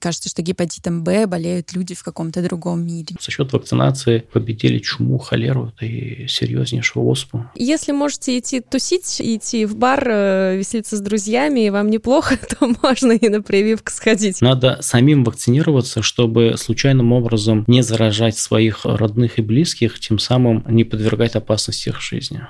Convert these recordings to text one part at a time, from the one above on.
Кажется, что гепатитом Б болеют люди в каком-то другом мире. За счет вакцинации победили чуму, холеру и серьезнейшую оспу. Если можете идти тусить, идти в бар, э, веселиться с друзьями, и вам неплохо, то можно и на прививку сходить. Надо самим вакцинироваться, чтобы случайным образом не заражать своих родных и близких, тем самым не подвергать опасности их жизни.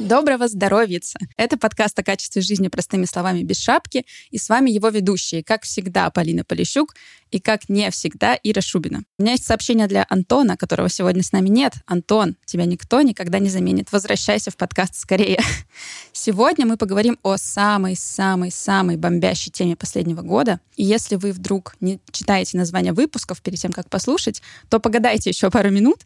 Доброго здоровья! Это подкаст о качестве жизни простыми словами без шапки, и с вами его ведущие, как всегда, Полина Полищук и, как не всегда, Ира Шубина. У меня есть сообщение для Антона, которого сегодня с нами нет. Антон, тебя никто никогда не заменит. Возвращайся в подкаст скорее. Сегодня мы поговорим о самой-самой-самой бомбящей теме последнего года. И если вы вдруг не читаете название выпусков перед тем, как послушать, то погадайте еще пару минут.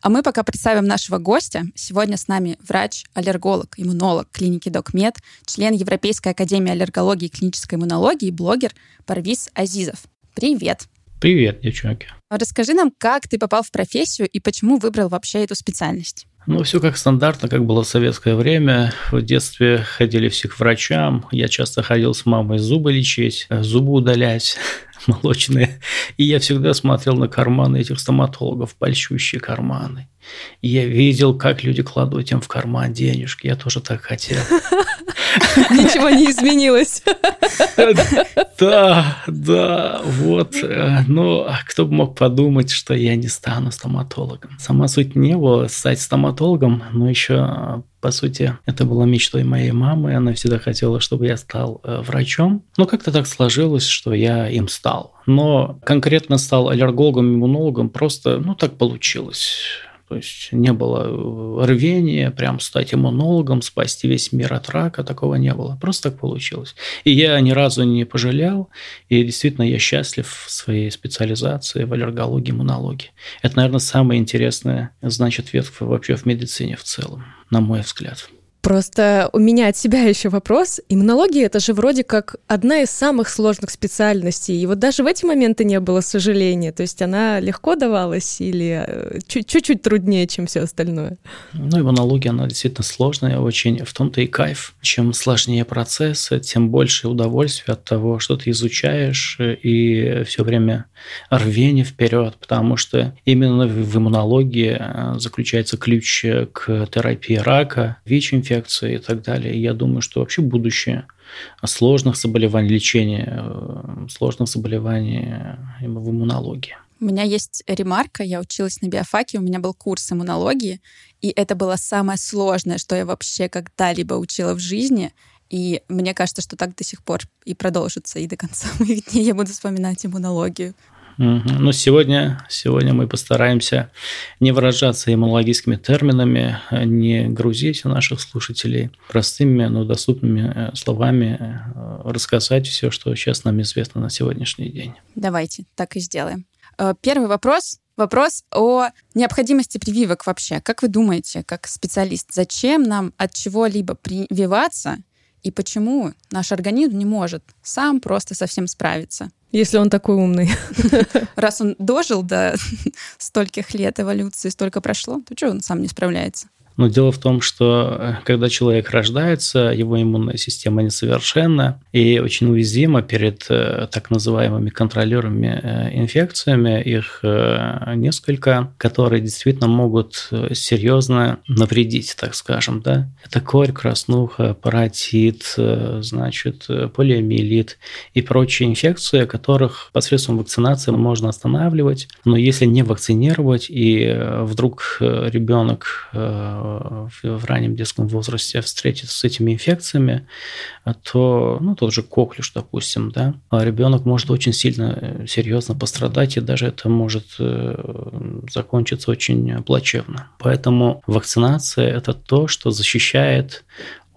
А мы пока представим нашего гостя. Сегодня с нами врач-аллерголог, иммунолог клиники DocMed, член Европейской академии аллергологии и клинической иммунологии, блогер Парвиз Азизов. Привет! Привет, девчонки. Расскажи нам, как ты попал в профессию и почему выбрал вообще эту специальность. Ну, все как стандартно, как было в советское время. В детстве ходили все к врачам. Я часто ходил с мамой зубы лечить, зубы удалять молочные. И я всегда смотрел на карманы этих стоматологов, большущие карманы. И я видел, как люди кладут им в карман денежки. Я тоже так хотел. Ничего не изменилось. Да, да, вот. Э, но кто бы мог подумать, что я не стану стоматологом. Сама суть не была стать стоматологом, но еще по сути, это была мечтой моей мамы. Она всегда хотела, чтобы я стал э, врачом. Но как-то так сложилось, что я им стал. Но конкретно стал аллергологом, иммунологом просто, ну, так получилось. То есть не было рвения, прям стать иммунологом, спасти весь мир от рака, такого не было. Просто так получилось. И я ни разу не пожалел, и действительно я счастлив в своей специализации в аллергологии, иммунологии. Это, наверное, самая интересная, значит, ветка вообще в медицине в целом, на мой взгляд. Просто у меня от себя еще вопрос. Иммунология — это же вроде как одна из самых сложных специальностей. И вот даже в эти моменты не было сожаления. То есть она легко давалась или э, чуть-чуть труднее, чем все остальное? Ну, иммунология, она действительно сложная очень. В том-то и кайф. Чем сложнее процесс, тем больше удовольствия от того, что ты изучаешь, и все время рвение вперед, потому что именно в иммунологии э, заключается ключ к терапии рака, ВИЧ-инфекции, инфекции и так далее. Я думаю, что вообще будущее сложных заболеваний, лечения э, сложных заболеваний в иммунологии. У меня есть ремарка, я училась на биофаке, у меня был курс иммунологии, и это было самое сложное, что я вообще когда-либо учила в жизни. И мне кажется, что так до сих пор и продолжится, и до конца моих дней я буду вспоминать иммунологию. Ну, сегодня, сегодня мы постараемся не выражаться иммунологическими терминами, не грузить наших слушателей простыми, но доступными э, словами, э, рассказать все, что сейчас нам известно на сегодняшний день. Давайте, так и сделаем. Э, первый вопрос Вопрос о необходимости прививок вообще. Как вы думаете, как специалист, зачем нам от чего-либо прививаться и почему наш организм не может сам просто совсем справиться? Если он такой умный. Раз он дожил до стольких лет эволюции, столько прошло, то что он сам не справляется? Но дело в том, что э, когда человек рождается, его иммунная система несовершенна и очень уязвима перед э, так называемыми контролерами э, инфекциями. Их несколько, которые действительно могут серьезно навредить, так скажем. Да? Это корь, краснуха, паротит, значит, полиомиелит и прочие инфекции, которых посредством вакцинации можно останавливать. Но если не вакцинировать и вдруг ребенок в раннем детском возрасте встретиться с этими инфекциями, то, ну, тот же коклюш, допустим, да, а ребенок может очень сильно, э, серьезно пострадать, и даже это может э, закончиться очень плачевно. Поэтому вакцинация – это то, что защищает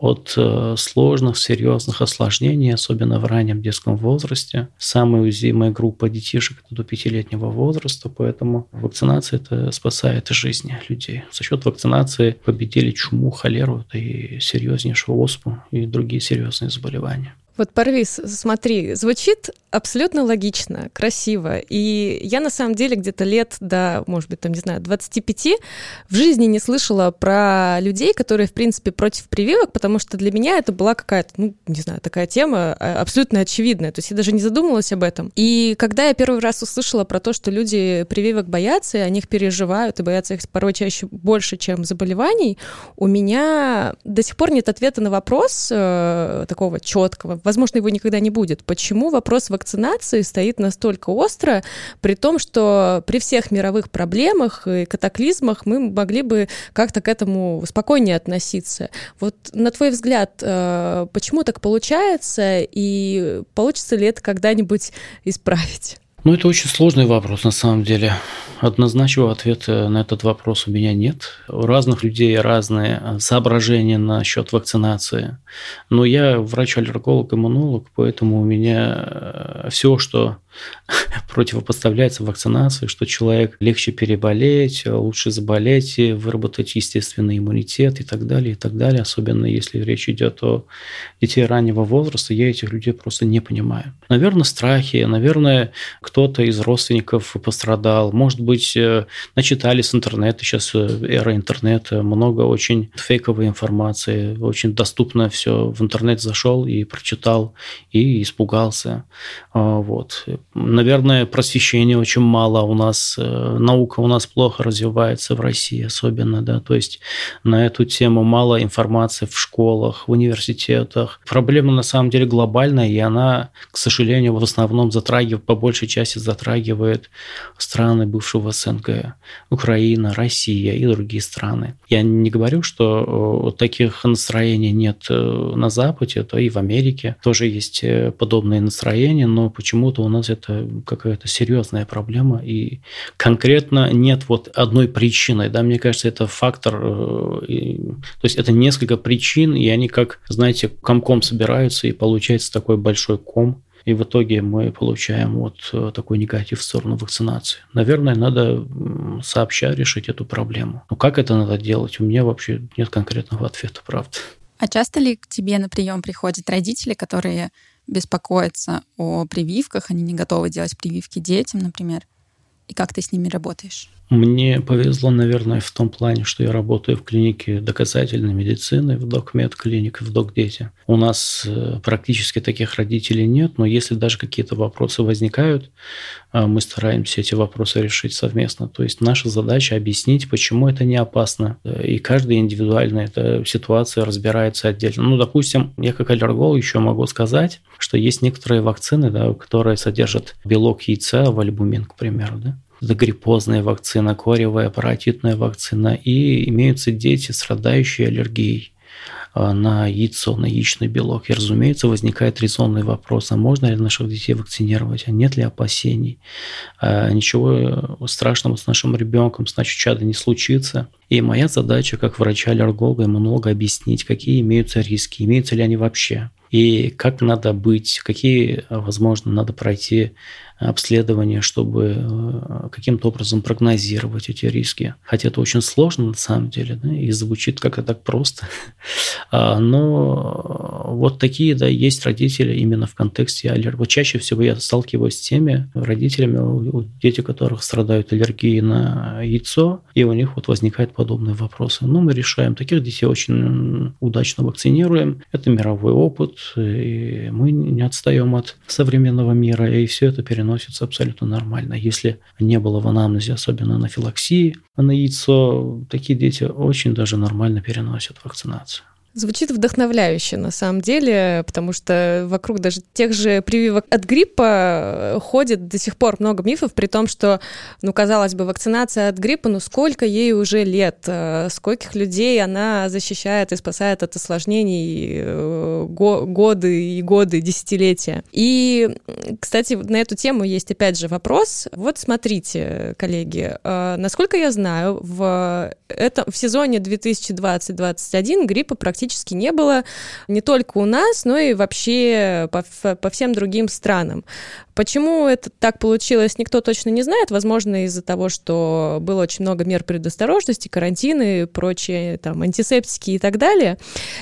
от э, сложных, серьезных осложнений, особенно в раннем детском возрасте. Самая уязвимая группа детишек – до пятилетнего возраста, поэтому вакцинация это спасает жизни людей. За счет вакцинации победили чуму, холеру и серьезнейшую оспу и другие серьезные заболевания. Вот, Парвис, смотри, звучит абсолютно логично, красиво. И я, на самом деле, где-то лет до, может быть, там, не знаю, 25 в жизни не слышала про людей, которые, в принципе, против прививок, потому что для меня это была какая-то, ну, не знаю, такая тема а, абсолютно очевидная. То есть я даже не задумывалась об этом. И когда я первый раз услышала про то, что люди прививок боятся, и о них переживают, и боятся их порой чаще больше, чем заболеваний, у меня до сих пор нет ответа на вопрос э, такого четкого, возможно, его никогда не будет. Почему вопрос вакцинации стоит настолько остро, при том, что при всех мировых проблемах и катаклизмах мы могли бы как-то к этому спокойнее относиться. Вот на твой взгляд, э, почему так получается и получится ли это когда-нибудь исправить? Ну, это очень сложный вопрос, на самом деле. Однозначного ответа на этот вопрос у меня нет. У разных людей разные соображения насчет вакцинации. Но я врач-аллерголог, иммунолог, поэтому у меня э, все, что противопоставляется вакцинации, что человек легче переболеть, лучше заболеть, выработать естественный иммунитет и так далее, и так далее. Особенно если речь идет о детей раннего возраста, я этих людей просто не понимаю. Наверное, страхи, наверное, кто-то из родственников пострадал, может быть, э, начитали с интернета, сейчас э, эра интернета, много очень фейковой информации, очень доступно все. В интернет зашел и прочитал, и испугался. А, вот. Наверное, просвещения очень мало у нас, э, наука у нас плохо развивается в России особенно, да, то есть на эту тему мало информации в школах, в университетах. Проблема на самом деле глобальная, и она, к сожалению, в основном затрагивает, по большей части затрагивает страны бывшего СНГ, Украина, Россия и другие страны. Я не говорю, что таких настроений нет э, на Западе, то и в Америке тоже есть э, подобные настроения, но почему-то у нас это какая-то серьезная проблема, и конкретно нет вот одной причины, да, мне кажется, это фактор, э, то есть это несколько причин, и они как, знаете, комком собираются, и получается такой большой ком, и в итоге мы получаем вот э, такой негатив в сторону вакцинации. Наверное, надо сообща решить эту проблему. Но как это надо делать? У меня вообще нет конкретного ответа, правда. А часто ли к тебе на прием приходят родители, которые беспокоятся о прививках, они не готовы делать прививки детям, например? И как ты с ними работаешь? Мне повезло, наверное, в том плане, что я работаю в клинике доказательной медицины, в докмед клинике, в докдете. У нас э, практически таких родителей нет, но если даже какие-то вопросы возникают, э, мы стараемся эти вопросы решить совместно. То есть наша задача объяснить, почему это не опасно. И каждый индивидуально эта ситуация разбирается отдельно. Ну, допустим, я как аллерголог еще могу сказать, что есть некоторые вакцины, да, которые содержат белок яйца, вальбумин, к примеру. Да? Гриппозная вакцина, коревая, паротитная вакцина, и имеются дети, страдающие аллергией а, на яйцо, на яичный белок. И, разумеется, возникает резонный вопрос, а можно ли наших детей вакцинировать, а нет ли опасений, а ничего страшного с нашим ребенком, с нашим чадом не случится. И моя задача, как врача-аллерголога, иммунолога, объяснить, какие имеются риски, имеются ли они вообще, и как надо быть, какие, возможно, надо пройти обследования, чтобы э, каким-то образом прогнозировать эти риски. Хотя это очень сложно на самом деле, да, и звучит как-то так просто. А, но вот такие, да, есть родители именно в контексте аллергии. Вот чаще всего я сталкиваюсь с теми родителями, дети которых страдают аллергией на яйцо, и у них вот возникают подобные вопросы. Но мы решаем. Таких детей очень удачно вакцинируем. Это мировой опыт, и мы не отстаем от современного мира, и все это переносим переносится абсолютно нормально. Если не было в анамнезе, особенно анафилаксии на яйцо, такие дети очень даже нормально переносят вакцинацию. Звучит вдохновляюще, на самом деле, потому что вокруг даже тех же прививок от гриппа э, ходит до сих пор много мифов, при том, что, ну, казалось бы, вакцинация от гриппа, ну, сколько ей уже лет, э, скольких людей она защищает и спасает от осложнений э, годы и годы, десятилетия. И, кстати, на эту тему есть, опять же, вопрос. Вот смотрите, коллеги, насколько я знаю, в, этом, в сезоне 2020-2021 гриппа практически практически не было не только у нас, но и вообще по, по всем другим странам. Почему это так получилось, никто точно не знает. Возможно, из-за того, что было очень много мер предосторожности, карантины, прочие там антисептики и так далее.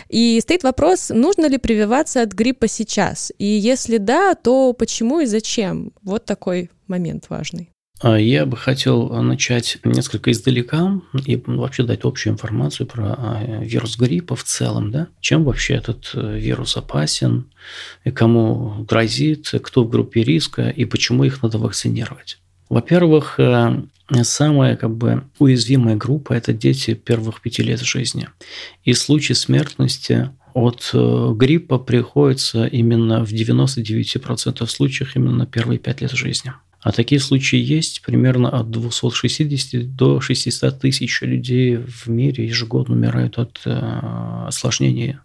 И стоит вопрос, нужно ли прививаться от гриппа сейчас? И если да, то почему и зачем? Вот такой момент важный. А я бы хотел начать несколько издалека и вообще дать общую информацию про а, вирус гриппа в целом. Да? Чем вообще этот э, вирус опасен, и кому грозит, кто в группе риска и почему их надо вакцинировать. Во-первых, э, самая как бы уязвимая группа – это дети первых пяти лет жизни. И случаи смертности от э, гриппа приходится именно в 99% случаев именно на первые пять лет жизни. А такие случаи есть примерно от 260 до 600 тысяч людей в мире ежегодно умирают от э, осложнений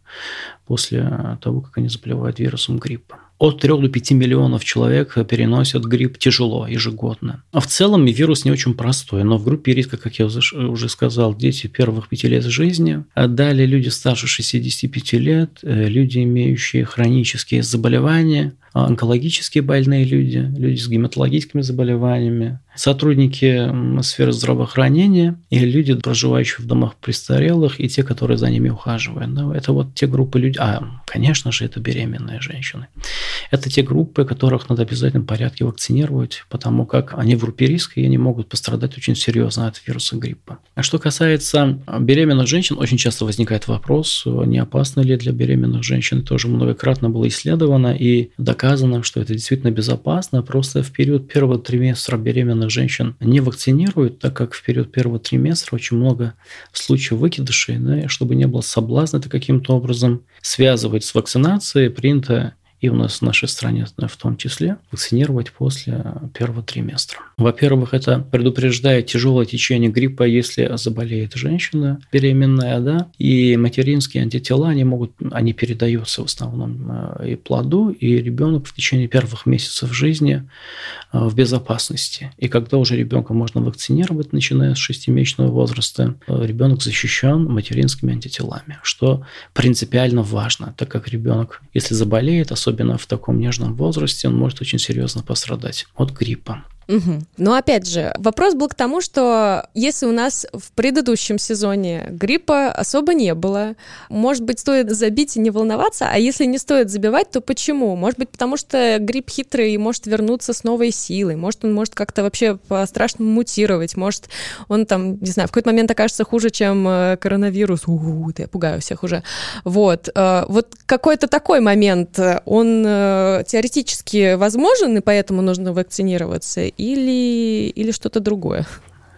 после того, как они заболевают вирусом гриппа. От 3 до 5 миллионов человек переносят грипп тяжело ежегодно. А в целом вирус не очень простой, но в группе риска, как я уже сказал, дети первых 5 лет жизни, а далее люди старше 65 лет, э, люди, имеющие хронические заболевания, онкологические больные люди, люди с гематологическими заболеваниями, сотрудники сферы здравоохранения и люди, проживающие в домах престарелых, и те, которые за ними ухаживают. Это вот те группы людей. А, конечно же, это беременные женщины. Это те группы, которых надо в обязательном порядке вакцинировать, потому как они в группе риска и они могут пострадать очень серьезно от вируса гриппа. А что касается беременных женщин, очень часто возникает вопрос, не опасно ли для беременных женщин. Тоже многократно было исследовано и доказано, что это действительно безопасно. Просто в период первого триместра беременных женщин не вакцинируют, так как в период первого триместра очень много случаев выкидышей, да, чтобы не было соблазна это каким-то образом связывать с вакцинацией, принято и у нас в нашей стране в том числе, вакцинировать после первого триместра. Во-первых, это предупреждает тяжелое течение гриппа, если заболеет женщина беременная, да, и материнские антитела, они могут, они передаются в основном э, и плоду, и ребенок в течение первых месяцев жизни э, в безопасности. И когда уже ребенка можно вакцинировать, начиная с шестимесячного возраста, э, ребенок защищен материнскими антителами, что принципиально важно, так как ребенок, если заболеет, особенно особенно в таком нежном возрасте, он может очень серьезно пострадать от гриппа. Угу. Но опять же, вопрос был к тому, что если у нас в предыдущем сезоне гриппа особо не было, может быть, стоит забить и не волноваться, а если не стоит забивать, то почему? Может быть, потому что грипп хитрый и может вернуться с новой силой, может, он может как-то вообще по-страшному мутировать, может, он там, не знаю, в какой-то момент окажется хуже, чем э, коронавирус. У-у-у, я пугаю всех уже. Вот. Э, вот какой-то такой момент, он э, теоретически возможен, и поэтому нужно вакцинироваться, или, или что-то другое?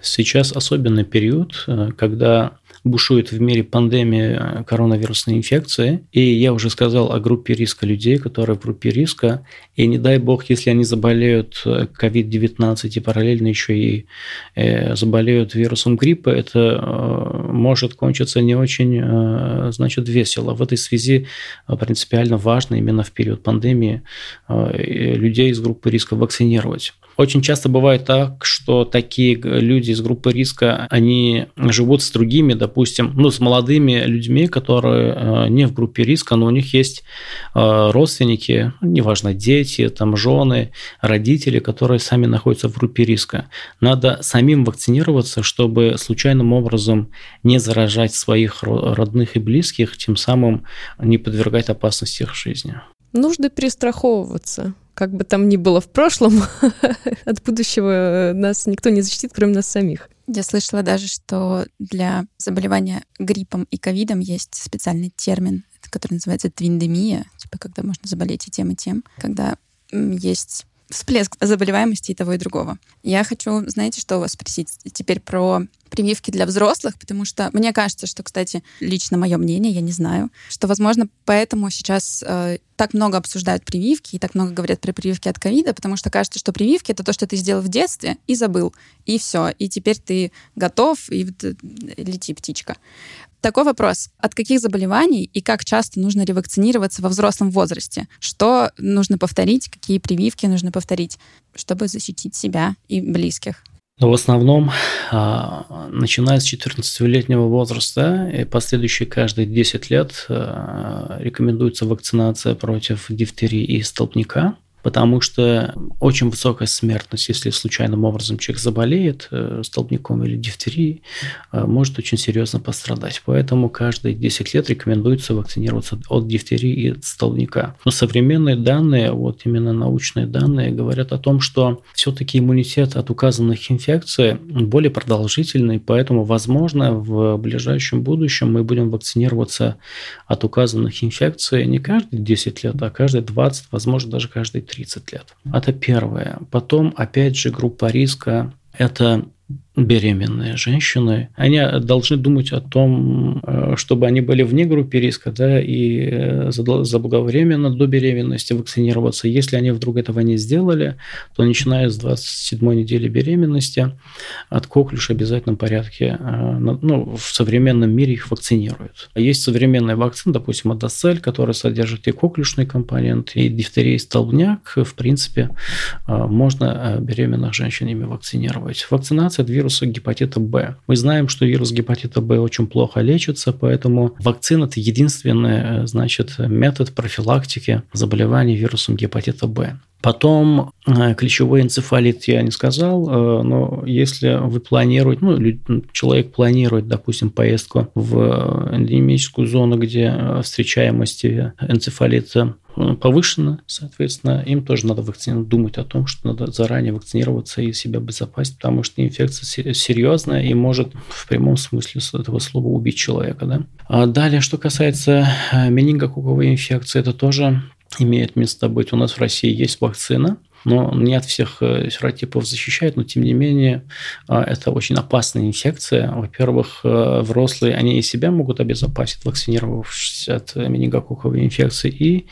Сейчас особенный период, э, когда бушует в мире пандемия коронавирусной инфекции. И я уже сказал о группе риска людей, которые в группе риска. И не дай бог, если они заболеют COVID-19 и параллельно еще и э, заболеют вирусом гриппа, это э, может кончиться не очень, э, значит, весело. В этой связи принципиально важно именно в период пандемии людей из группы риска вакцинировать. Очень часто бывает так, что такие люди из группы риска, они живут с другими, допустим, ну, с молодыми людьми, которые э, не в группе риска, но у них есть э, родственники, неважно, дети, там, жены, родители, которые сами находятся в группе риска. Надо самим вакцинироваться, чтобы случайным образом не заражать своих родных и близких, тем самым не подвергать опасности их жизни. Нужно перестраховываться как бы там ни было в прошлом, от будущего нас никто не защитит, кроме нас самих. Я слышала даже, что для заболевания гриппом и ковидом есть специальный термин, который называется твиндемия, типа когда можно заболеть и тем, и тем, когда есть всплеск заболеваемости и того, и другого. Я хочу, знаете, что у вас спросить теперь про прививки для взрослых, потому что мне кажется, что, кстати, лично мое мнение, я не знаю, что, возможно, поэтому сейчас э, так много обсуждают прививки и так много говорят про прививки от ковида, потому что кажется, что прививки это то, что ты сделал в детстве и забыл, и все, и теперь ты готов, и э, лети птичка. Такой вопрос. От каких заболеваний и как часто нужно ревакцинироваться во взрослом возрасте? Что нужно повторить? Какие прививки нужно повторить, чтобы защитить себя и близких? Но в основном, а, начиная с 14-летнего возраста и последующие каждые 10 лет а, рекомендуется вакцинация против дифтерии и столбняка потому что очень высокая смертность, если случайным образом человек заболеет э, столбняком или дифтерией, э, может очень серьезно пострадать. Поэтому каждые 10 лет рекомендуется вакцинироваться от дифтерии и от столбняка. Но современные данные, вот именно научные данные, говорят о том, что все-таки иммунитет от указанных инфекций более продолжительный, поэтому, возможно, в ближайшем будущем мы будем вакцинироваться от указанных инфекций не каждые 10 лет, а каждые 20, возможно, даже каждые 30 30 лет. Это первое. Потом, опять же, группа риска – это беременные женщины, они должны думать о том, э, чтобы они были вне группы риска, да, и э, заблаговременно до беременности вакцинироваться. Если они вдруг этого не сделали, то начиная с 27 недели беременности от коклюша в обязательном порядке, э, ну, в современном мире их вакцинируют. Есть современные вакцины, допустим, Адацель, который содержит и коклюшный компонент, и дифтерия, и столбняк. В принципе, можно беременных женщин ими вакцинировать. Вакцинация от вируса вируса гепатита Б. Мы знаем, что вирус гепатита Б очень плохо лечится, поэтому вакцина – это единственный э, значит, метод профилактики заболеваний вирусом гепатита Б. Потом э, ключевой энцефалит я не сказал, э, но если вы планируете, ну, человек планирует, допустим, поездку в эндемическую зону, где встречаемость энцефалита повышена, соответственно, им тоже надо вакцинировать, думать о том, что надо заранее вакцинироваться и себя обезопасить, потому что инфекция серьезная и может в прямом смысле этого слова убить человека. Да? А далее, что касается э, менингококковой инфекции, это тоже имеет место быть. У нас в России есть вакцина, но не от всех э, серотипов защищает, но тем не менее а, это очень опасная инфекция. Во-первых, э, взрослые, они и себя могут обезопасить, вакцинировавшись от менингококковой инфекции, и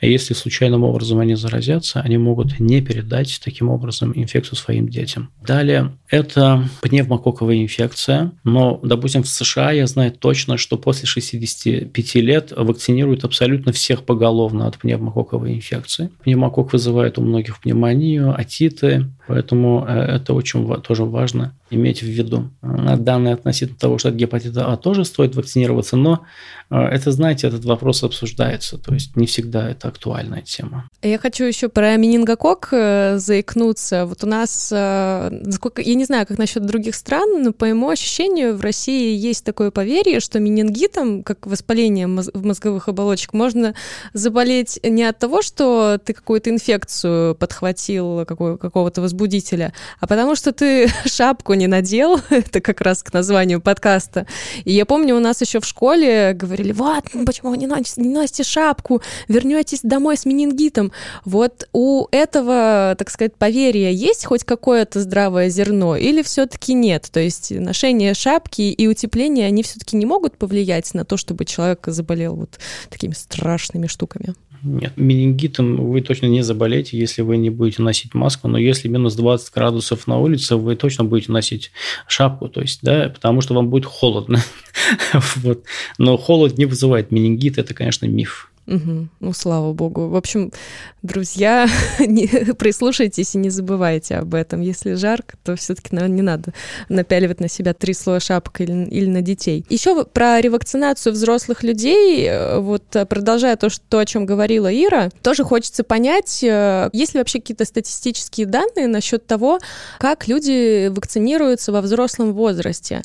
если случайным образом они заразятся, они могут не передать таким образом инфекцию своим детям. Далее, это пневмококковая инфекция, но, допустим, в США я знаю точно, что после 65 лет вакцинируют абсолютно всех поголовно от пневмококковой инфекции. Пневмокок вызывает у многих пневмококковую пневмонию, отиты, поэтому э, это очень тоже важно иметь в виду. Э, данные относительно того, что от гепатита А тоже стоит вакцинироваться, но э, это, знаете, этот вопрос обсуждается, то есть не всегда это актуальная тема. Я хочу еще про менингокок заикнуться. Вот у нас, я не знаю, как насчет других стран, но по моему ощущению в России есть такое поверье, что менингитом, как воспалением мозговых оболочек, можно заболеть не от того, что ты какую-то инфекцию подхватил, какого-то возбудителя, а потому что ты шапку не надел, это как раз к названию подкаста. И я помню, у нас еще в школе говорили, вот, почему вы не носите, не носите шапку, вернетесь домой с менингитом. Вот у этого, так сказать, поверья есть хоть какое-то здравое зерно или все-таки нет? То есть ношение шапки и утепление, они все-таки не могут повлиять на то, чтобы человек заболел вот такими страшными штуками? Нет, менингитом вы точно не заболеете, если вы не будете носить маску, но если минус 20 градусов на улице, вы точно будете носить шапку, то есть, да, потому что вам будет холодно. вот. Но холод не вызывает менингит, это, конечно, миф. Угу. Ну, слава богу. В общем, друзья, не, прислушайтесь и не забывайте об этом. Если жарко, то все-таки не надо напяливать на себя три слоя шапок или, или на детей. Еще про ревакцинацию взрослых людей, э, вот э, продолжая то, что, то, о чем говорила Ира, тоже хочется понять, э, есть ли вообще какие-то статистические данные насчет того, как люди вакцинируются во взрослом возрасте.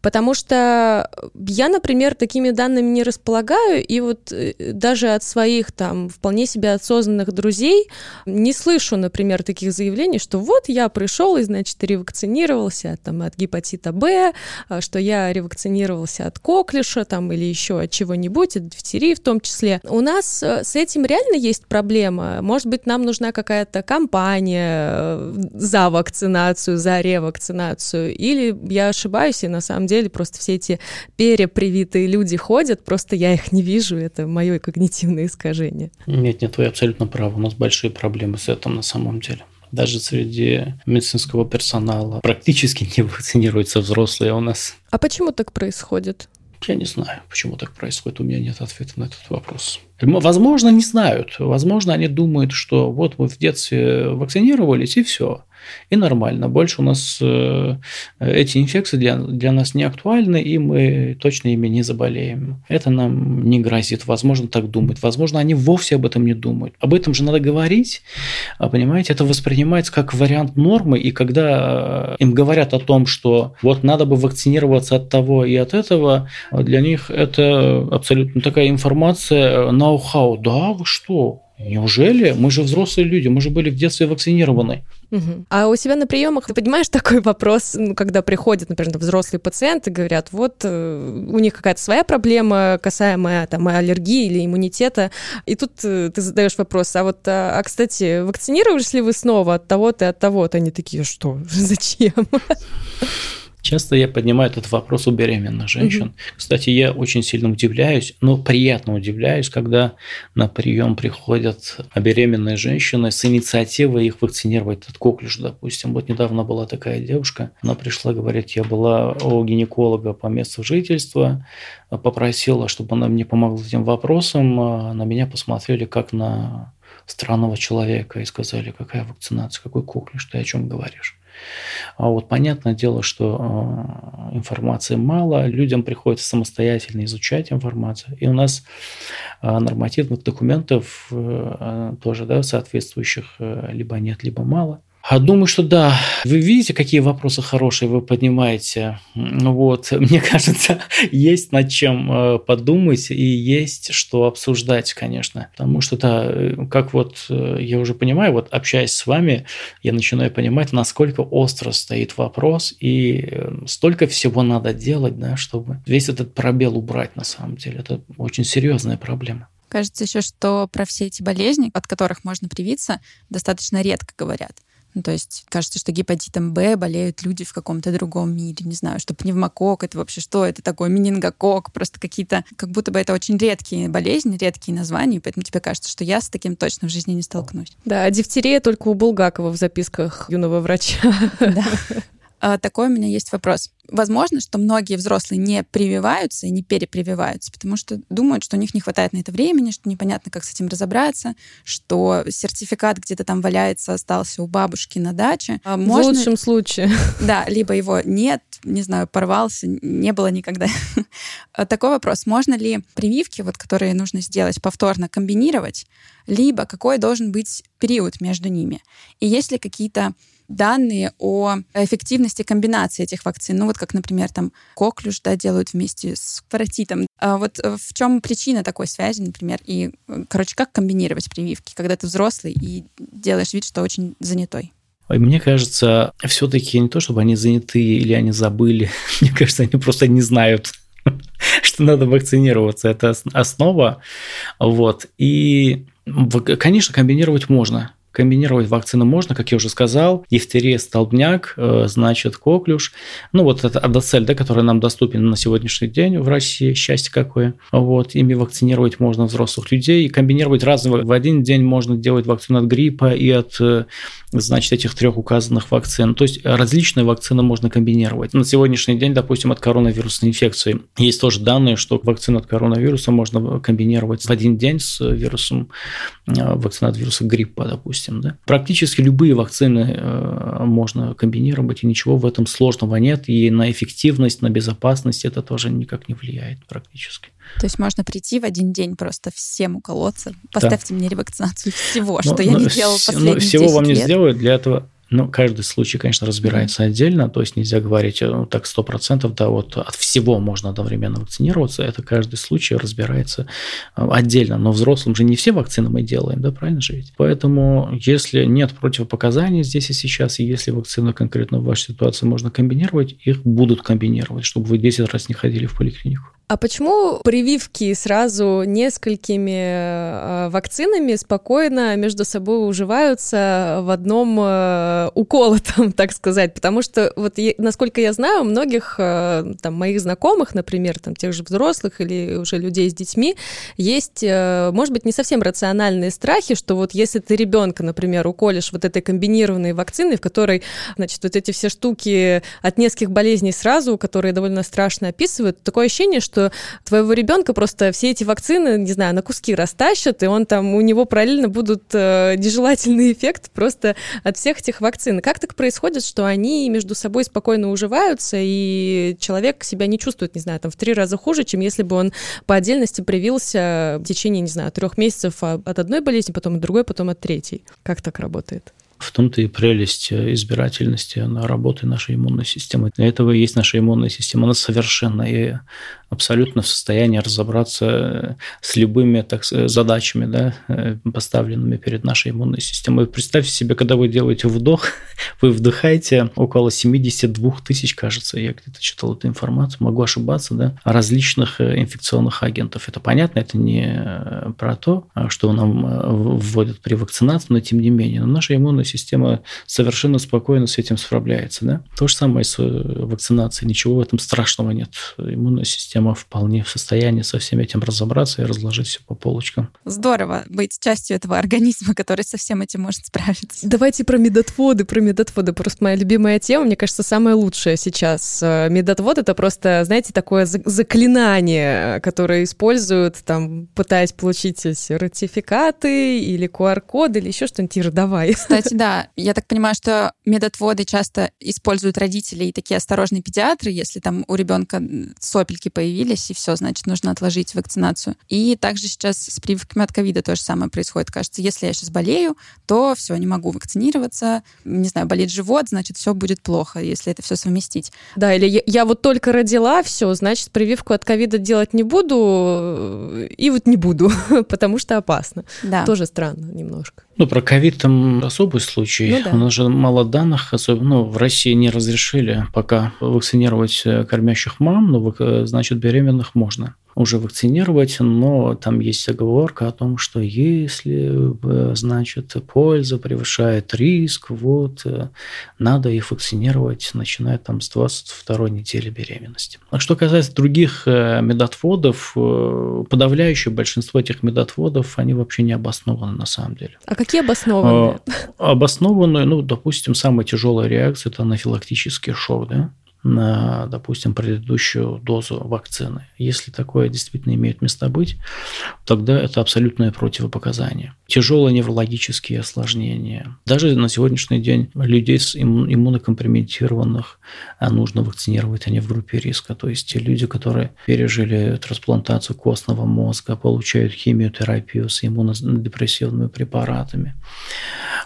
Потому что я, например, такими данными не располагаю, и вот даже даже от своих там вполне себе осознанных друзей не слышу, например, таких заявлений, что вот я пришел и, значит, ревакцинировался там, от гепатита Б, а, что я ревакцинировался от коклиша там, или еще от чего-нибудь, от дифтерии в том числе. У нас э, с этим реально есть проблема. Может быть, нам нужна какая-то кампания э, за вакцинацию, за ревакцинацию, или я ошибаюсь, и на самом деле просто все эти перепривитые люди ходят, просто я их не вижу, это мое когнитивное когнитивные искажения. Нет, нет, вы абсолютно правы. У нас большие проблемы с этим на самом деле даже среди медицинского персонала практически не вакцинируются взрослые у нас. А почему так происходит? Я не знаю, почему так происходит. У меня нет ответа на этот вопрос. Возможно, не знают. Возможно, они думают, что вот мы в детстве вакцинировались, и все. И нормально. Больше у нас э, эти инфекции для, для нас не актуальны, и мы точно ими не заболеем. Это нам не грозит. Возможно, так думать. Возможно, они вовсе об этом не думают. Об этом же надо говорить. А, понимаете, это воспринимается как вариант нормы, и когда им говорят о том, что вот надо бы вакцинироваться от того и от этого, для них это абсолютно такая информация, ноу-хау. Да, вы что? Неужели? Мы же взрослые люди, мы же были в детстве вакцинированы. Угу. А у себя на приемах ты понимаешь такой вопрос, ну, когда приходят, например, взрослые пациенты, говорят, вот э, у них какая-то своя проблема, касаемая там аллергии или иммунитета, и тут э, ты задаешь вопрос, а вот, а, а кстати, вакцинировались ли вы снова от того-то и от того-то? Они такие, что, зачем? Часто я поднимаю этот вопрос у беременных женщин. Угу. Кстати, я очень сильно удивляюсь, но приятно удивляюсь, когда на прием приходят беременные женщины с инициативой их вакцинировать от коклюш, допустим. Вот недавно была такая девушка, она пришла, говорит, я была у гинеколога по месту жительства, попросила, чтобы она мне помогла этим вопросом, на меня посмотрели как на странного человека и сказали, какая вакцинация, какой коклюш, ты о чем говоришь. А вот понятное дело, что э, информации мало, людям приходится самостоятельно изучать информацию. И у нас э, нормативных документов э, тоже да, соответствующих либо нет, либо мало. А думаю, что да. Вы видите, какие вопросы хорошие вы поднимаете. Вот, мне кажется, есть над чем э, подумать и есть что обсуждать, конечно. Потому что, да, э, как вот э, я уже понимаю, вот общаясь с вами, я начинаю понимать, насколько остро стоит вопрос и столько всего надо делать, да, чтобы весь этот пробел убрать на самом деле. Это очень серьезная проблема. Кажется еще, что про все эти болезни, от которых можно привиться, достаточно редко говорят. Ну, то есть кажется, что гепатитом Б болеют люди в каком-то другом мире. Не знаю, что пневмокок — это вообще что? Это такое менингокок, просто какие-то... Как будто бы это очень редкие болезни, редкие названия, поэтому тебе кажется, что я с таким точно в жизни не столкнусь. Да, а дифтерия только у Булгакова в записках юного врача. Да. А, такой у меня есть вопрос. Возможно, что многие взрослые не прививаются и не перепрививаются, потому что думают, что у них не хватает на это времени, что непонятно, как с этим разобраться, что сертификат где-то там валяется, остался у бабушки на даче. А можно... В лучшем случае. Да, либо его нет, не знаю, порвался, не было никогда. А такой вопрос. Можно ли прививки, вот, которые нужно сделать повторно, комбинировать, либо какой должен быть период между ними? И есть ли какие-то данные о эффективности комбинации этих вакцин. Ну вот как, например, там коклюш да, делают вместе с паротитом. А вот э, в чем причина такой связи, например? И, э, короче, как комбинировать прививки, когда ты взрослый и делаешь вид, что очень занятой? Мне кажется, все-таки не то, чтобы они заняты или они забыли. Мне кажется, они просто не знают, что надо вакцинироваться. Это основа. Вот. И, конечно, комбинировать можно. Комбинировать вакцины можно, как я уже сказал. Дифтерия, столбняк, э, значит, коклюш. Ну, вот это адоцель, да, который нам доступен на сегодняшний день в России. Счастье какое. Вот, ими вакцинировать можно взрослых людей. И комбинировать разные. В один день можно делать вакцину от гриппа и от э, значит, этих трех указанных вакцин. То есть различные вакцины можно комбинировать. На сегодняшний день, допустим, от коронавирусной инфекции есть тоже данные, что вакцину от коронавируса можно комбинировать в один день с вирусом, э, вакцина от вируса гриппа, допустим. Да? Практически любые вакцины э, можно комбинировать, и ничего в этом сложного нет, и на эффективность, на безопасность это тоже никак не влияет практически. То есть можно прийти в один день просто всем уколоться. Поставьте да. мне ревакцинацию всего, но, что я не делал последние но Всего вам не лет. сделают, для этого ну, каждый случай, конечно, разбирается отдельно, то есть нельзя говорить ну, так сто процентов, да, вот от всего можно одновременно вакцинироваться, это каждый случай разбирается э, отдельно, но взрослым же не все вакцины мы делаем, да, правильно же ведь? Поэтому, если нет противопоказаний здесь и сейчас, и если вакцины конкретно в вашей ситуации можно комбинировать, их будут комбинировать, чтобы вы 10 раз не ходили в поликлинику. А почему прививки сразу несколькими э, вакцинами спокойно между собой уживаются в одном э, уколотом, так сказать? Потому что, вот насколько я знаю, у многих э, там, моих знакомых, например, там, тех же взрослых или уже людей с детьми, есть, может быть, не совсем рациональные страхи, что вот если ты ребенка, например, уколешь вот этой комбинированной вакциной, в которой, значит, вот эти все штуки от нескольких болезней сразу, которые довольно страшно описывают, такое ощущение, что твоего ребенка просто все эти вакцины, не знаю, на куски растащат, и он там, у него параллельно будут э, нежелательный эффект просто от всех этих вакцин. Как так происходит, что они между собой спокойно уживаются, и человек себя не чувствует, не знаю, там в три раза хуже, чем если бы он по отдельности привился в течение, не знаю, трех месяцев от одной болезни, потом от другой, потом от третьей. Как так работает? В том-то и прелесть избирательности на работы нашей иммунной системы. Для этого и есть наша иммунная система. Она совершенно и абсолютно в состоянии разобраться с любыми так, задачами, да, э, поставленными перед нашей иммунной системой. Представьте себе, когда вы делаете вдох, вы вдыхаете около 72 тысяч, кажется, я где-то читал эту информацию, могу ошибаться, да, различных э, инфекционных агентов. Это понятно, это не э, про то, что нам вводят при вакцинации, но тем не менее. Но наша иммунная система совершенно спокойно с этим справляется. Да? То же самое с вакцинацией. Ничего в этом страшного нет. Иммунная система система вполне в состоянии со всем этим разобраться и разложить все по полочкам. Здорово быть частью этого организма, который со всем этим может справиться. Давайте про медотводы, про медотводы. Просто моя любимая тема, мне кажется, самая лучшая сейчас. Э, медотвод — это просто, знаете, такое заклинание, которое используют, там, пытаясь получить сертификаты или QR-коды или еще что-нибудь. Ира, давай. Кстати, да, я так понимаю, что медотводы часто используют родители и такие осторожные педиатры, если там у ребенка сопельки появились, появились, и все, значит, нужно отложить вакцинацию. И также сейчас с прививками от ковида то же самое происходит. Кажется, если я сейчас болею, то все, не могу вакцинироваться, не знаю, болит живот, значит, все будет плохо, если это все совместить. Да, или я, я вот только родила, все, значит, прививку от ковида делать не буду, и вот не буду, потому что опасно. Да. Тоже странно немножко. Ну, про ковид там особый случай. Ну, да. У нас же мало данных, особенно ну, в России не разрешили пока вакцинировать э, кормящих мам, но, э, значит, беременных можно уже вакцинировать, но там есть оговорка о том, что если, значит, польза превышает риск, вот, э, надо их вакцинировать, начиная там с 22 недели беременности. А что касается других э, медотводов, э, подавляющее большинство этих медотводов, они вообще не обоснованы на самом деле. А какие обоснованные? Обоснованные, ну, допустим, самая тяжелая реакция – это анафилактический шок, да? На, допустим, предыдущую дозу вакцины. Если такое действительно имеет место быть, тогда это абсолютное противопоказание. Тяжелые неврологические осложнения. Даже на сегодняшний день людей с иммунокомпрометированных а, нужно вакцинировать, они в группе риска. То есть те люди, которые пережили трансплантацию костного мозга, получают химиотерапию с иммунодепрессивными препаратами.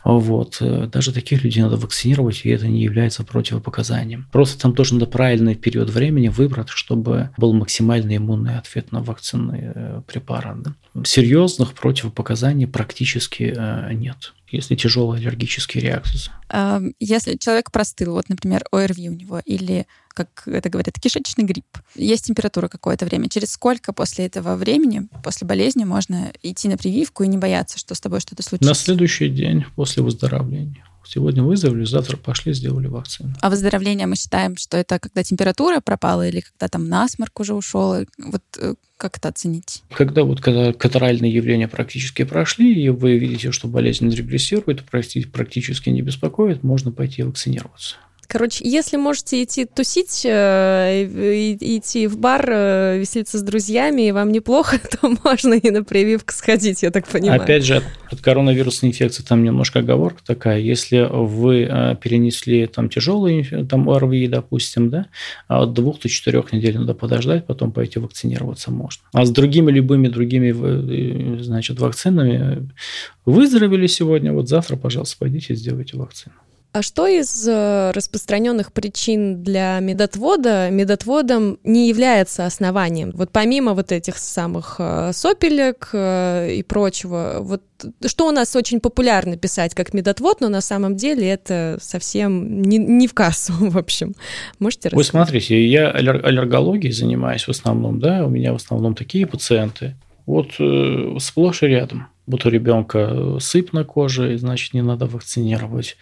Вот. Даже таких людей надо вакцинировать, и это не является противопоказанием. Просто там тоже надо правильный период времени выбрать, чтобы был максимально иммунный ответ на вакцинный э, препарат. Да? Серьезных противопоказаний практически э, нет если тяжелые аллергические реакции. Если человек простыл, вот, например, ОРВИ у него, или, как это говорят, кишечный грипп, есть температура какое-то время, через сколько после этого времени, после болезни, можно идти на прививку и не бояться, что с тобой что-то случится? На следующий день после выздоровления. Сегодня выздоровели, завтра пошли, сделали вакцину. А выздоровление мы считаем, что это когда температура пропала или когда там насморк уже ушел? Вот э, как это оценить? Когда вот когда катаральные явления практически прошли, и вы видите, что болезнь регрессирует, практически не беспокоит, можно пойти вакцинироваться. Короче, если можете идти тусить, э, идти в бар, э, веселиться с друзьями, и вам неплохо, то можно и на прививку сходить, я так понимаю. Опять же, от коронавирусной инфекции там немножко оговорка такая. Если вы э, перенесли там тяжелый там ОРВИ, допустим, да, а от двух до четырех недель надо подождать, потом пойти вакцинироваться можно. А с другими любыми другими, значит, вакцинами выздоровели сегодня, вот завтра, пожалуйста, пойдите сделайте вакцину. А что из э, распространенных причин для медотвода медотводом не является основанием? Вот помимо вот этих самых э, сопелек э, и прочего, вот что у нас очень популярно писать как медотвод, но на самом деле это совсем не, не в кассу, в общем. Можете рассказать? Вы смотрите, я аллергологией занимаюсь в основном, да, у меня в основном такие пациенты. Вот э, сплошь и рядом. У ребенка сыпь на коже, значит, не надо вакцинировать.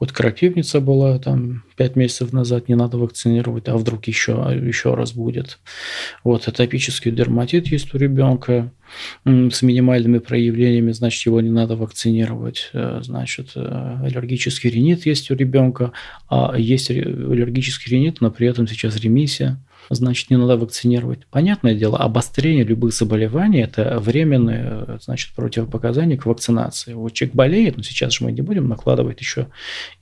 Вот крапивница была там пять месяцев назад, не надо вакцинировать, а вдруг еще, еще раз будет. Вот атопический дерматит есть у ребенка с минимальными проявлениями, значит, его не надо вакцинировать. Э, значит, э, аллергический ринит есть у ребенка, а есть аллергический ринит, но при этом сейчас ремиссия. Значит, не надо вакцинировать. Понятное дело, обострение любых заболеваний – это временные, значит, противопоказания к вакцинации. Вот человек болеет, но сейчас же мы не будем накладывать еще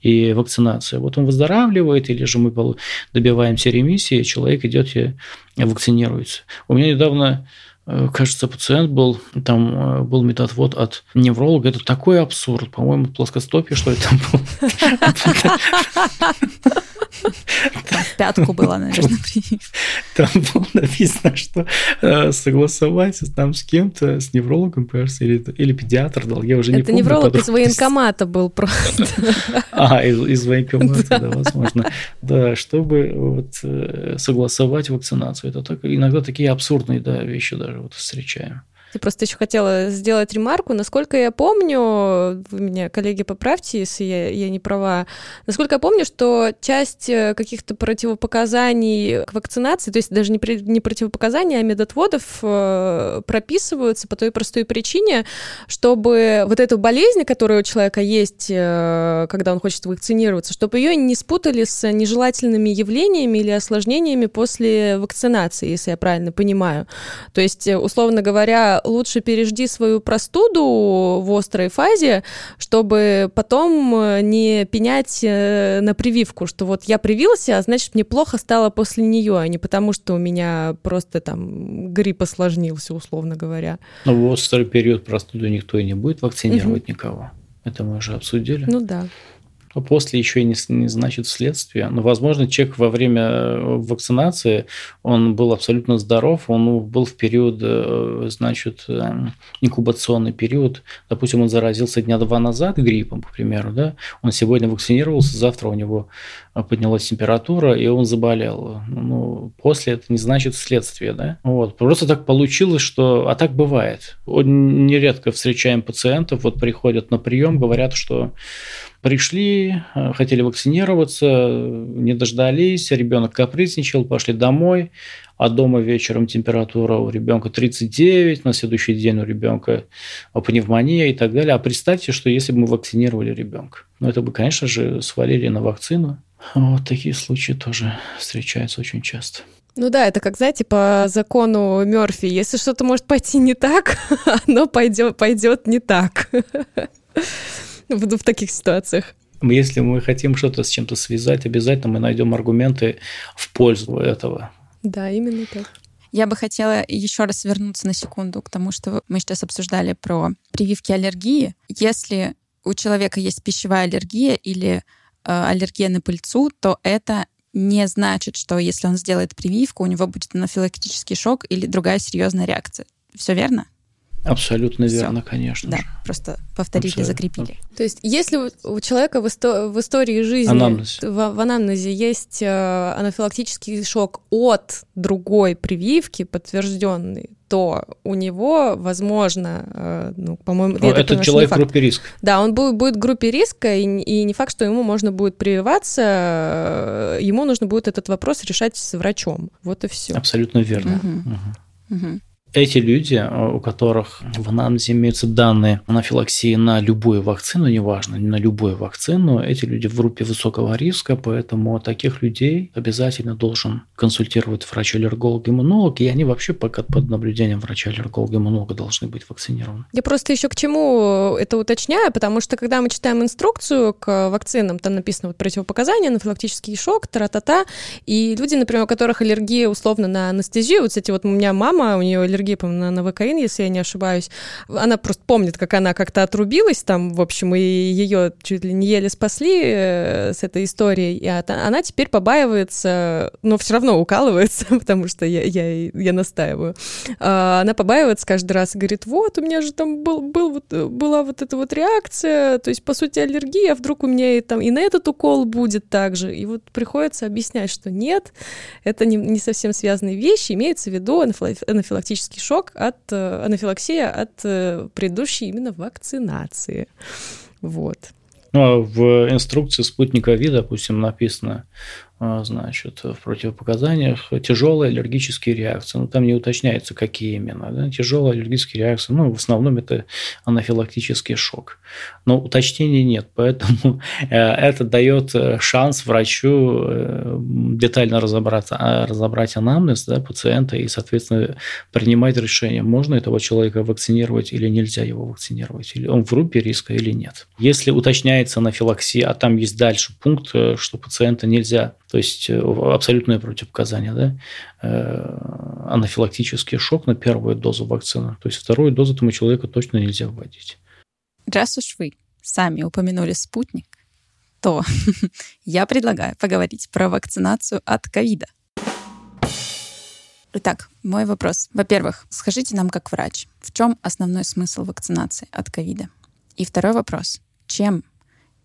и вакцинацию. Вот он выздоравливает, или же мы добиваемся ремиссии, человек идет и вакцинируется. У меня недавно Э, кажется, пациент был, там э, был методвод от невролога. Это такой абсурд. По-моему, плоскостопие, что ли, там был. Там пятку было, наверное, Там было написано, что э, согласовать там с кем-то, с неврологом, кажется, или, или педиатр дал, я уже не помню. Это невролог из военкомата был просто. А, из, из военкомата, да, возможно. Да, чтобы вот согласовать вакцинацию. Это так, иногда такие абсурдные да, вещи даже вот встречаем. Я просто еще хотела сделать ремарку. Насколько я помню, вы меня, коллеги, поправьте, если я, я не права. Насколько я помню, что часть э, каких-то противопоказаний к вакцинации, то есть даже не, не противопоказания, а медотводов э, прописываются по той простой причине, чтобы вот эту болезнь, которая у человека есть, э, когда он хочет вакцинироваться, чтобы ее не спутали с нежелательными явлениями или осложнениями после вакцинации, если я правильно понимаю. То есть, условно говоря, лучше пережди свою простуду в острой фазе, чтобы потом э, не пенять э, на прививку, что вот я привился, а значит мне плохо стало после нее, а не потому, что у меня просто там грипп осложнился, условно говоря. Но в острый период простуды никто и не будет вакцинировать угу. никого. Это мы уже обсудили. Ну да после еще и не, не значит следствие. Но, возможно, человек во время э, вакцинации, он был абсолютно здоров, он был в период, э, значит, эм, инкубационный период. Допустим, он заразился дня два назад гриппом, к примеру, да, он сегодня вакцинировался, завтра у него э, поднялась температура, и он заболел. Ну, после это не значит следствие, да. Вот. Просто так получилось, что... А так бывает. Нередко встречаем пациентов, вот приходят на прием, говорят, что Пришли, э, хотели вакцинироваться, не дождались, ребенок капризничал, пошли домой, а дома вечером температура у ребенка 39, на следующий день у ребенка пневмония и так далее. А представьте, что если бы мы вакцинировали ребенка, ну это бы, конечно же, свалили на вакцину. Вот такие случаи тоже встречаются очень часто. Ну да, это как, знаете, по закону Мерфи, если что-то может пойти не так, оно пойдет, пойдет не так. в, в таких ситуациях. Если мы хотим что-то с чем-то связать, обязательно мы найдем аргументы в пользу этого. Да, именно так. Я бы хотела еще раз вернуться на секунду к тому, что мы сейчас обсуждали про прививки аллергии. Если у человека есть пищевая аллергия или э, аллергия на пыльцу, то это не значит, что если он сделает прививку, у него будет анафилактический шок или другая серьезная реакция. Все верно? Абсолютно верно, конечно. Да, же. просто повторили, Абсолютно. закрепили. То есть, если у человека в, исто- в истории жизни, Анамнез. В, в анамнезе есть э, анафилактический шок от другой прививки, подтвержденный, то у него, возможно, э, ну, по-моему, Но этот человек в группе риска. Да, он будет, будет в группе риска, и, и не факт, что ему можно будет прививаться, э, ему нужно будет этот вопрос решать с врачом. Вот и все. Абсолютно верно. Угу. Угу эти люди, э, у которых в анамнезе имеются данные анафилаксии на любую вакцину, неважно, на любую вакцину, эти люди в группе высокого риска, поэтому таких людей обязательно должен консультировать врач-аллерголог-иммунолог, и они вообще пока под наблюдением врача-аллерголога-иммунолога должны быть вакцинированы. Я просто еще к чему это уточняю, потому что когда мы читаем инструкцию к вакцинам, там написано вот противопоказания, анафилактический шок, тра-та-та, и люди, например, у которых аллергия условно на анестезию, вот, кстати, вот у меня мама, у нее аллергия аллергия, по на новокаин, если я не ошибаюсь. Она просто помнит, как она как-то отрубилась там, в общем, и ее чуть ли не еле спасли э, с этой историей. И она теперь побаивается, но все равно укалывается, потому что я, я, я настаиваю. А, она побаивается каждый раз и говорит, вот, у меня же там был, был вот, была вот эта вот реакция, то есть, по сути, аллергия, а вдруг у меня и, там, и на этот укол будет так же. И вот приходится объяснять, что нет, это не, не совсем связанные вещи, имеется в виду анафилактический анафилактический шок от э, анафилаксия от э, предыдущей именно вакцинации. Вот. Ну, а в инструкции спутника ВИ, допустим, написано значит, в противопоказаниях тяжелые аллергические реакции. Ну, там не уточняется, какие именно. Да? Тяжелые аллергические реакции, ну, в основном это анафилактический шок. Но уточнений нет, поэтому э, это дает э, шанс врачу э, детально разобраться, а, разобрать анамнез да, пациента и, соответственно, принимать решение, можно этого человека вакцинировать или нельзя его вакцинировать, или он в группе риска или нет. Если уточняется анафилаксия, а там есть дальше пункт, что пациента нельзя то есть э, абсолютное противопоказание, да, э, анафилактический шок на первую дозу вакцины. То есть вторую дозу этому человеку точно нельзя вводить. Раз уж вы сами упомянули спутник, то я предлагаю поговорить про вакцинацию от ковида. Итак, мой вопрос. Во-первых, скажите нам как врач, в чем основной смысл вакцинации от ковида? И второй вопрос. Чем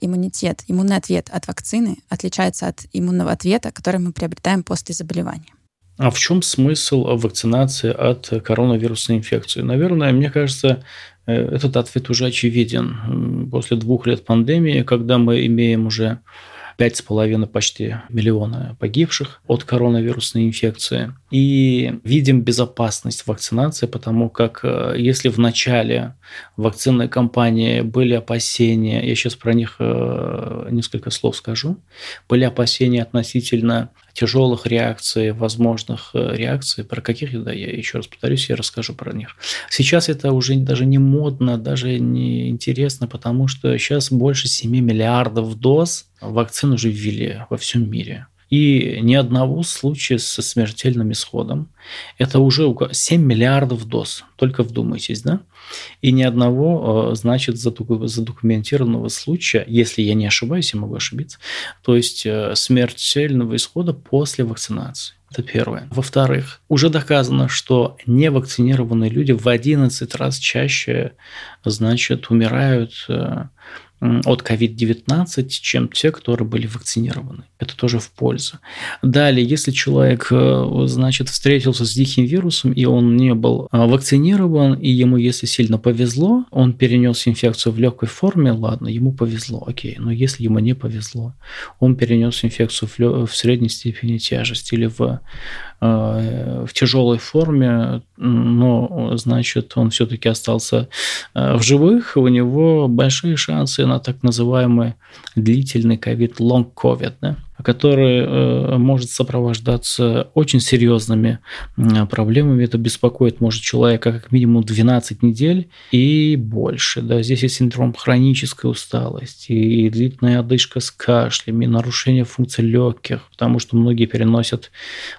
иммунитет, иммунный ответ от вакцины отличается от иммунного ответа, который мы приобретаем после заболевания. А в чем смысл вакцинации от коронавирусной инфекции? Наверное, мне кажется, э, этот ответ уже очевиден. После двух лет пандемии, когда мы имеем уже пять с половиной почти миллиона погибших от коронавирусной инфекции. И видим безопасность вакцинации, потому как э, если в начале вакцинной кампании были опасения, я сейчас про них э, несколько слов скажу, были опасения относительно тяжелых реакций, возможных э, реакций, про каких, да, я еще раз повторюсь, я расскажу про них. Сейчас это уже даже не модно, даже не интересно, потому что сейчас больше 7 миллиардов доз вакцин уже ввели во всем мире. И ни одного случая со смертельным исходом. Это уже 7 миллиардов доз. Только вдумайтесь, да? И ни одного, э, значит, задокументированного случая, если я не ошибаюсь, я могу ошибиться, то есть э, смертельного исхода после вакцинации. Это первое. Во-вторых, уже доказано, что невакцинированные люди в 11 раз чаще, значит, умирают э, от COVID-19, чем те, которые были вакцинированы. Это тоже в пользу. Далее, если человек, э, значит, встретился с диким вирусом, и он не был э, вакцинирован, и ему, если сильно повезло, он перенес инфекцию в легкой форме, ладно, ему повезло, окей. Но если ему не повезло, он перенес инфекцию в, в средней степени тяжести или в в тяжелой форме, но, значит, он все-таки остался э, в живых, у него большие шансы на так называемый длительный ковид, long COVID, да? Который э, может сопровождаться очень серьезными проблемами. Это беспокоит может человека как минимум 12 недель и больше. Да. Здесь есть синдром хронической усталости, и длительная одышка с кашлями, нарушение функций легких, потому что многие переносят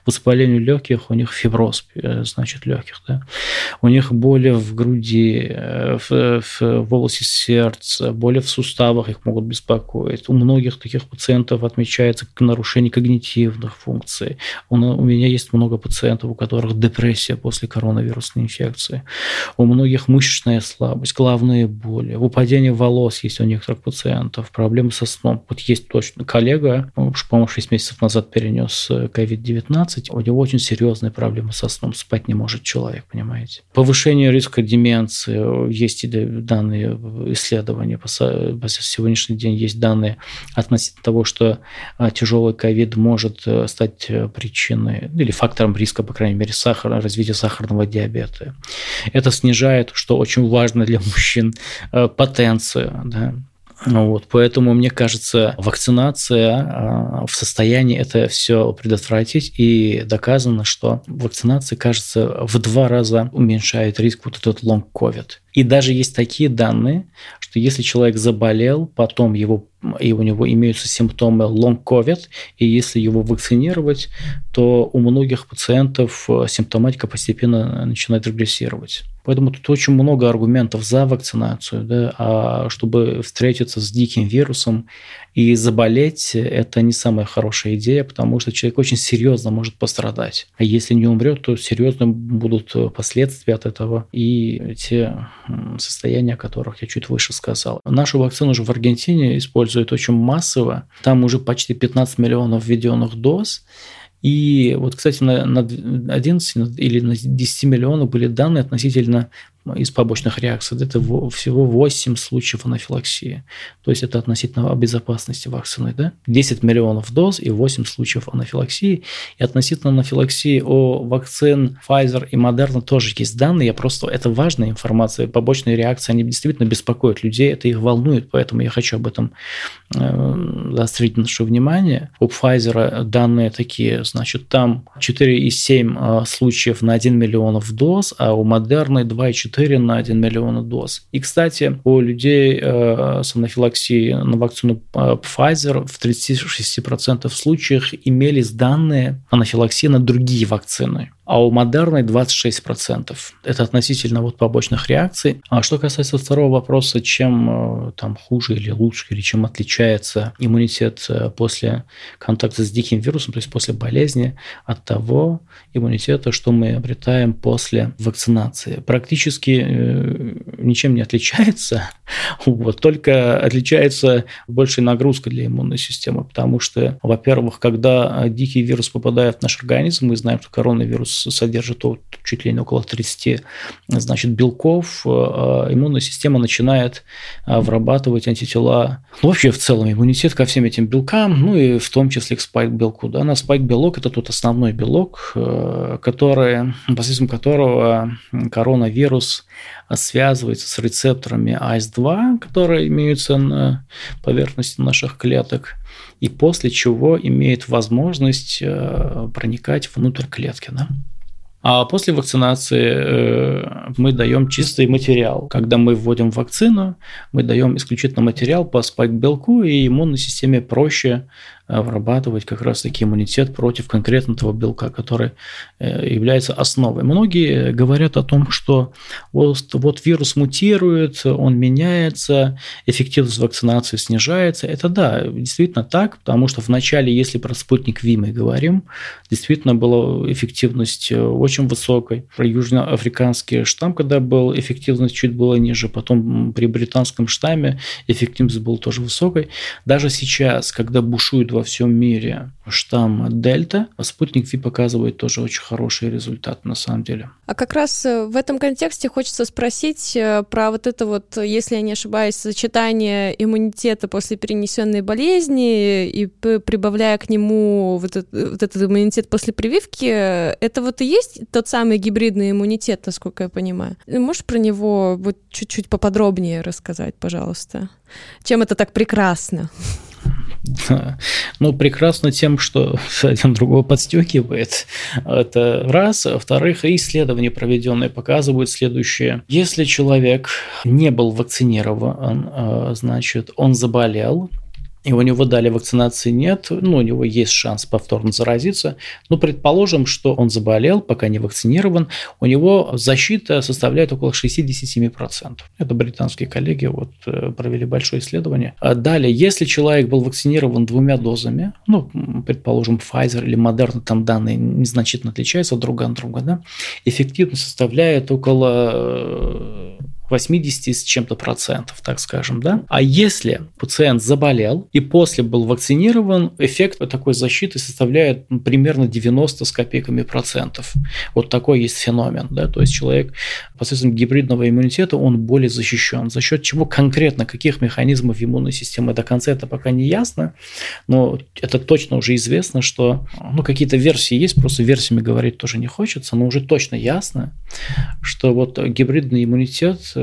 воспаление легких, у них фиброз, э, значит, легких. Да. У них боли в груди, э, в, в, в области сердца, боли в суставах их могут беспокоить. У многих таких пациентов отмечается нарушение когнитивных функций. У, у меня есть много пациентов, у которых депрессия после коронавирусной инфекции. У многих мышечная слабость, головные боли, выпадение волос есть у некоторых пациентов, проблемы со сном. Вот есть точно коллега, по-моему, 6 месяцев назад перенес COVID-19, у него очень серьезные проблемы со сном, спать не может человек, понимаете. Повышение риска деменции, есть данные исследования, по сегодняшний день есть данные относительно того, что а, тяжелый ковид может э, стать э, причиной или фактором риска, по крайней мере, сахара, развития сахарного диабета. Это снижает, что очень важно для мужчин, э, потенцию. Да? Вот, поэтому, мне кажется, вакцинация в состоянии это все предотвратить, и доказано, что вакцинация, кажется, в два раза уменьшает риск вот этот long COVID. И даже есть такие данные, что если человек заболел, потом его и у него имеются симптомы long-COVID, и если его вакцинировать, то у многих пациентов э, симптоматика постепенно начинает регрессировать. Поэтому тут очень много аргументов за вакцинацию, да, а чтобы встретиться с диким вирусом и заболеть, это не самая хорошая идея, потому что человек очень серьезно может пострадать. А если не умрет, то серьезно будут последствия от этого и те состояния, о которых я чуть выше сказал. Нашу вакцину уже в Аргентине используют очень массово. Там уже почти 15 миллионов введенных доз. И вот, кстати, на, на 11 или на 10 миллионов были данные относительно из побочных реакций, это всего 8 случаев анафилаксии. То есть это относительно безопасности вакцины. Да? 10 миллионов доз и 8 случаев анафилаксии. И относительно анафилаксии о вакцин Pfizer и Moderna тоже есть данные. Я просто, это важная информация. Побочные реакции, они действительно беспокоят людей, это их волнует, поэтому я хочу об этом э, заострить наше внимание. У Pfizer данные такие, значит, там 4,7 э, случаев на 1 миллион доз, а у Moderna 2,4 на 1 миллион доз. И, кстати, у людей э, с анафилаксией на вакцину Pfizer в 36% случаях имелись данные анафилаксии на другие вакцины а у модерной 26%. Это относительно вот побочных реакций. А что касается второго вопроса, чем э, там хуже или лучше, или чем отличается иммунитет э, после контакта с диким вирусом, то есть после болезни, от того иммунитета, что мы обретаем после вакцинации. Практически э, ничем не отличается, вот, только отличается большей нагрузкой для иммунной системы, потому что, во-первых, когда дикий вирус попадает в наш организм, мы знаем, что коронавирус содержит чуть ли не около 30 значит, белков, э, иммунная система начинает э, вырабатывать антитела. Ну, вообще, в целом, иммунитет ко всем этим белкам, ну и в том числе к спайк-белку. Да? На спайк-белок – это тот основной белок, э, который, посредством которого коронавирус связывается с рецепторами AS2, которые имеются на поверхности наших клеток, и после чего имеет возможность э, проникать внутрь клетки. Да? А после вакцинации э, мы даем чистый материал. Когда мы вводим вакцину, мы даем исключительно материал по спайк-белку, и иммунной системе проще вырабатывать как раз-таки иммунитет против конкретного белка, который э, является основой. Многие говорят о том, что вот, вот вирус мутирует, он меняется, эффективность вакцинации снижается. Это да, действительно так, потому что вначале, если про спутник ВИ мы говорим, действительно была эффективность э, очень высокой. Про южноафриканский штамм, когда был, эффективность чуть была ниже, потом при британском штамме эффективность была тоже высокой. Даже сейчас, когда бушует во всем мире штамм Дельта, а спутник Ви показывает тоже очень хороший результат на самом деле. А как раз э, в этом контексте хочется спросить э, про вот это вот, если я не ошибаюсь, сочетание иммунитета после перенесенной болезни и прибавляя к нему вот этот, вот этот иммунитет после прививки, это вот и есть тот самый гибридный иммунитет, насколько я понимаю. Можешь про него вот чуть-чуть поподробнее рассказать, пожалуйста? Чем это так прекрасно? Ну, прекрасно тем, что один другого подстегивает. Это раз. Во-вторых, исследования, проведенные, показывают следующее. Если человек не был вакцинирован, а, значит, он заболел, и у него дали вакцинации нет, ну, у него есть шанс повторно заразиться. Но предположим, что он заболел, пока не вакцинирован, у него защита составляет около 67%. Это британские коллеги вот э, провели большое исследование. А далее, если человек был вакцинирован двумя дозами, ну, предположим, Pfizer или Moderna, там данные незначительно отличаются друг от друга, да, эффективность составляет около э, 80 с чем-то процентов, так скажем, да. А если пациент заболел и после был вакцинирован, эффект такой защиты составляет ну, примерно 90 с копейками процентов. Вот такой есть феномен, да, то есть человек посредством гибридного иммунитета, он более защищен. За счет чего конкретно, каких механизмов иммунной системы до конца это пока не ясно, но это точно уже известно, что ну, какие-то версии есть, просто версиями говорить тоже не хочется, но уже точно ясно, что вот гибридный иммунитет Э,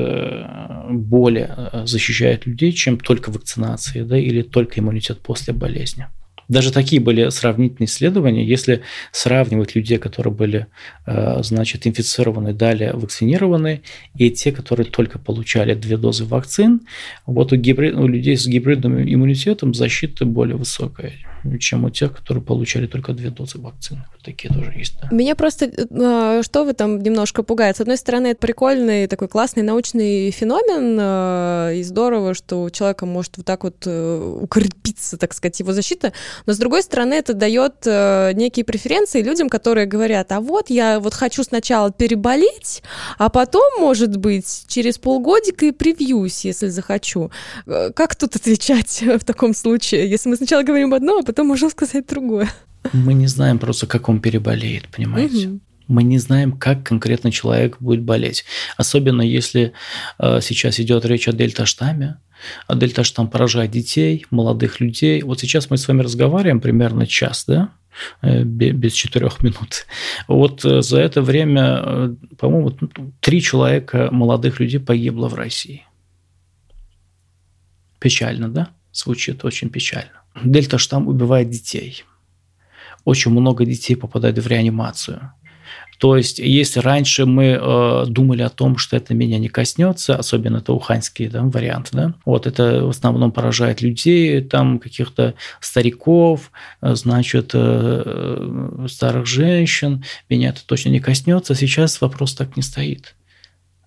более э, защищает людей, чем только вакцинация да, или только иммунитет после болезни. Даже такие были сравнительные исследования. Если сравнивать людей, которые были, э, значит, инфицированы, далее вакцинированы, и те, которые только получали две дозы вакцин, вот у, гибрид, у людей с гибридным иммунитетом защита более высокая чем у тех, которые получали только две дозы вакцины. Вот такие тоже есть. Да. Меня просто э, что в этом немножко пугает. С одной стороны, это прикольный, такой классный научный феномен, э, и здорово, что у человека может вот так вот э, укрепиться, так сказать, его защита. Но с другой стороны, это дает некие преференции людям, которые говорят, а вот я вот хочу сначала переболеть, а потом, может быть, через полгодика и привьюсь, если захочу. Как тут отвечать в таком случае, если мы сначала говорим одно, а потом можем сказать другое. Мы не знаем просто, как он переболеет, понимаете? Угу. Мы не знаем, как конкретно человек будет болеть. Особенно если э, сейчас идет речь о дельта-штамме. А дельта-штамм поражает детей, молодых людей. Вот сейчас мы с вами разговариваем примерно час, да? Э, без четырех минут. Вот э, за это время, э, по-моему, три человека молодых людей погибло в России. Печально, да? Звучит очень печально. Дельта-штамм убивает детей. Очень много детей попадает в реанимацию. То есть, если раньше мы э, думали о том, что это меня не коснется, особенно это уханьский да, вариант, да, вот это в основном поражает людей, там каких-то стариков, э, значит, э, старых женщин, меня это точно не коснется. Сейчас вопрос так не стоит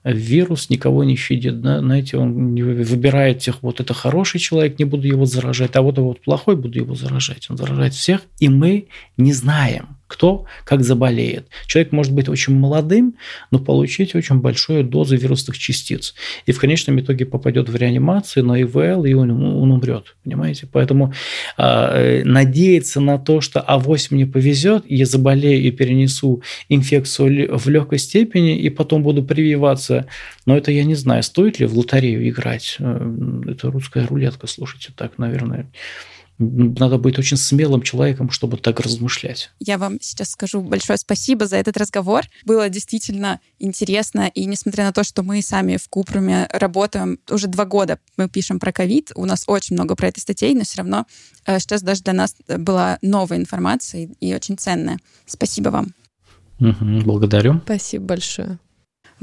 вирус никого не щадит, да, знаете, он выбирает тех, вот это хороший человек, не буду его заражать, а вот вот плохой буду его заражать. Он заражает всех, и мы не знаем, кто как заболеет. Человек может быть очень молодым, но получить очень большую дозу вирусных частиц. И в конечном итоге попадет в реанимацию на ИВЛ, и он, он умрет. Понимаете? Поэтому э, надеяться на то, что авось мне повезет, я заболею и перенесу инфекцию в легкой степени, и потом буду прививаться. Но это я не знаю, стоит ли в лотерею играть. Э, это русская рулетка, слушайте, так, наверное надо быть очень смелым человеком, чтобы так размышлять. Я вам сейчас скажу большое спасибо за этот разговор. Было действительно интересно, и несмотря на то, что мы сами в Купруме работаем уже два года, мы пишем про ковид, у нас очень много про это статей, но все равно э, сейчас даже для нас была новая информация и очень ценная. Спасибо вам. Угу, благодарю. Спасибо большое.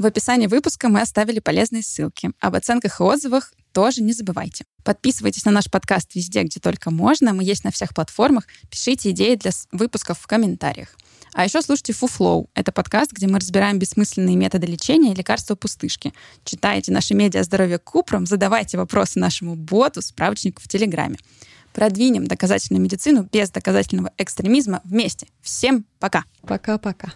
В описании выпуска мы оставили полезные ссылки. Об оценках и отзывах тоже не забывайте. Подписывайтесь на наш подкаст везде, где только можно. Мы есть на всех платформах. Пишите идеи для выпусков в комментариях. А еще слушайте Фуфлоу. Это подкаст, где мы разбираем бессмысленные методы лечения и лекарства пустышки. Читайте наши медиа здоровья Купром, задавайте вопросы нашему боту, справочнику в Телеграме. Продвинем доказательную медицину без доказательного экстремизма вместе. Всем пока. Пока-пока.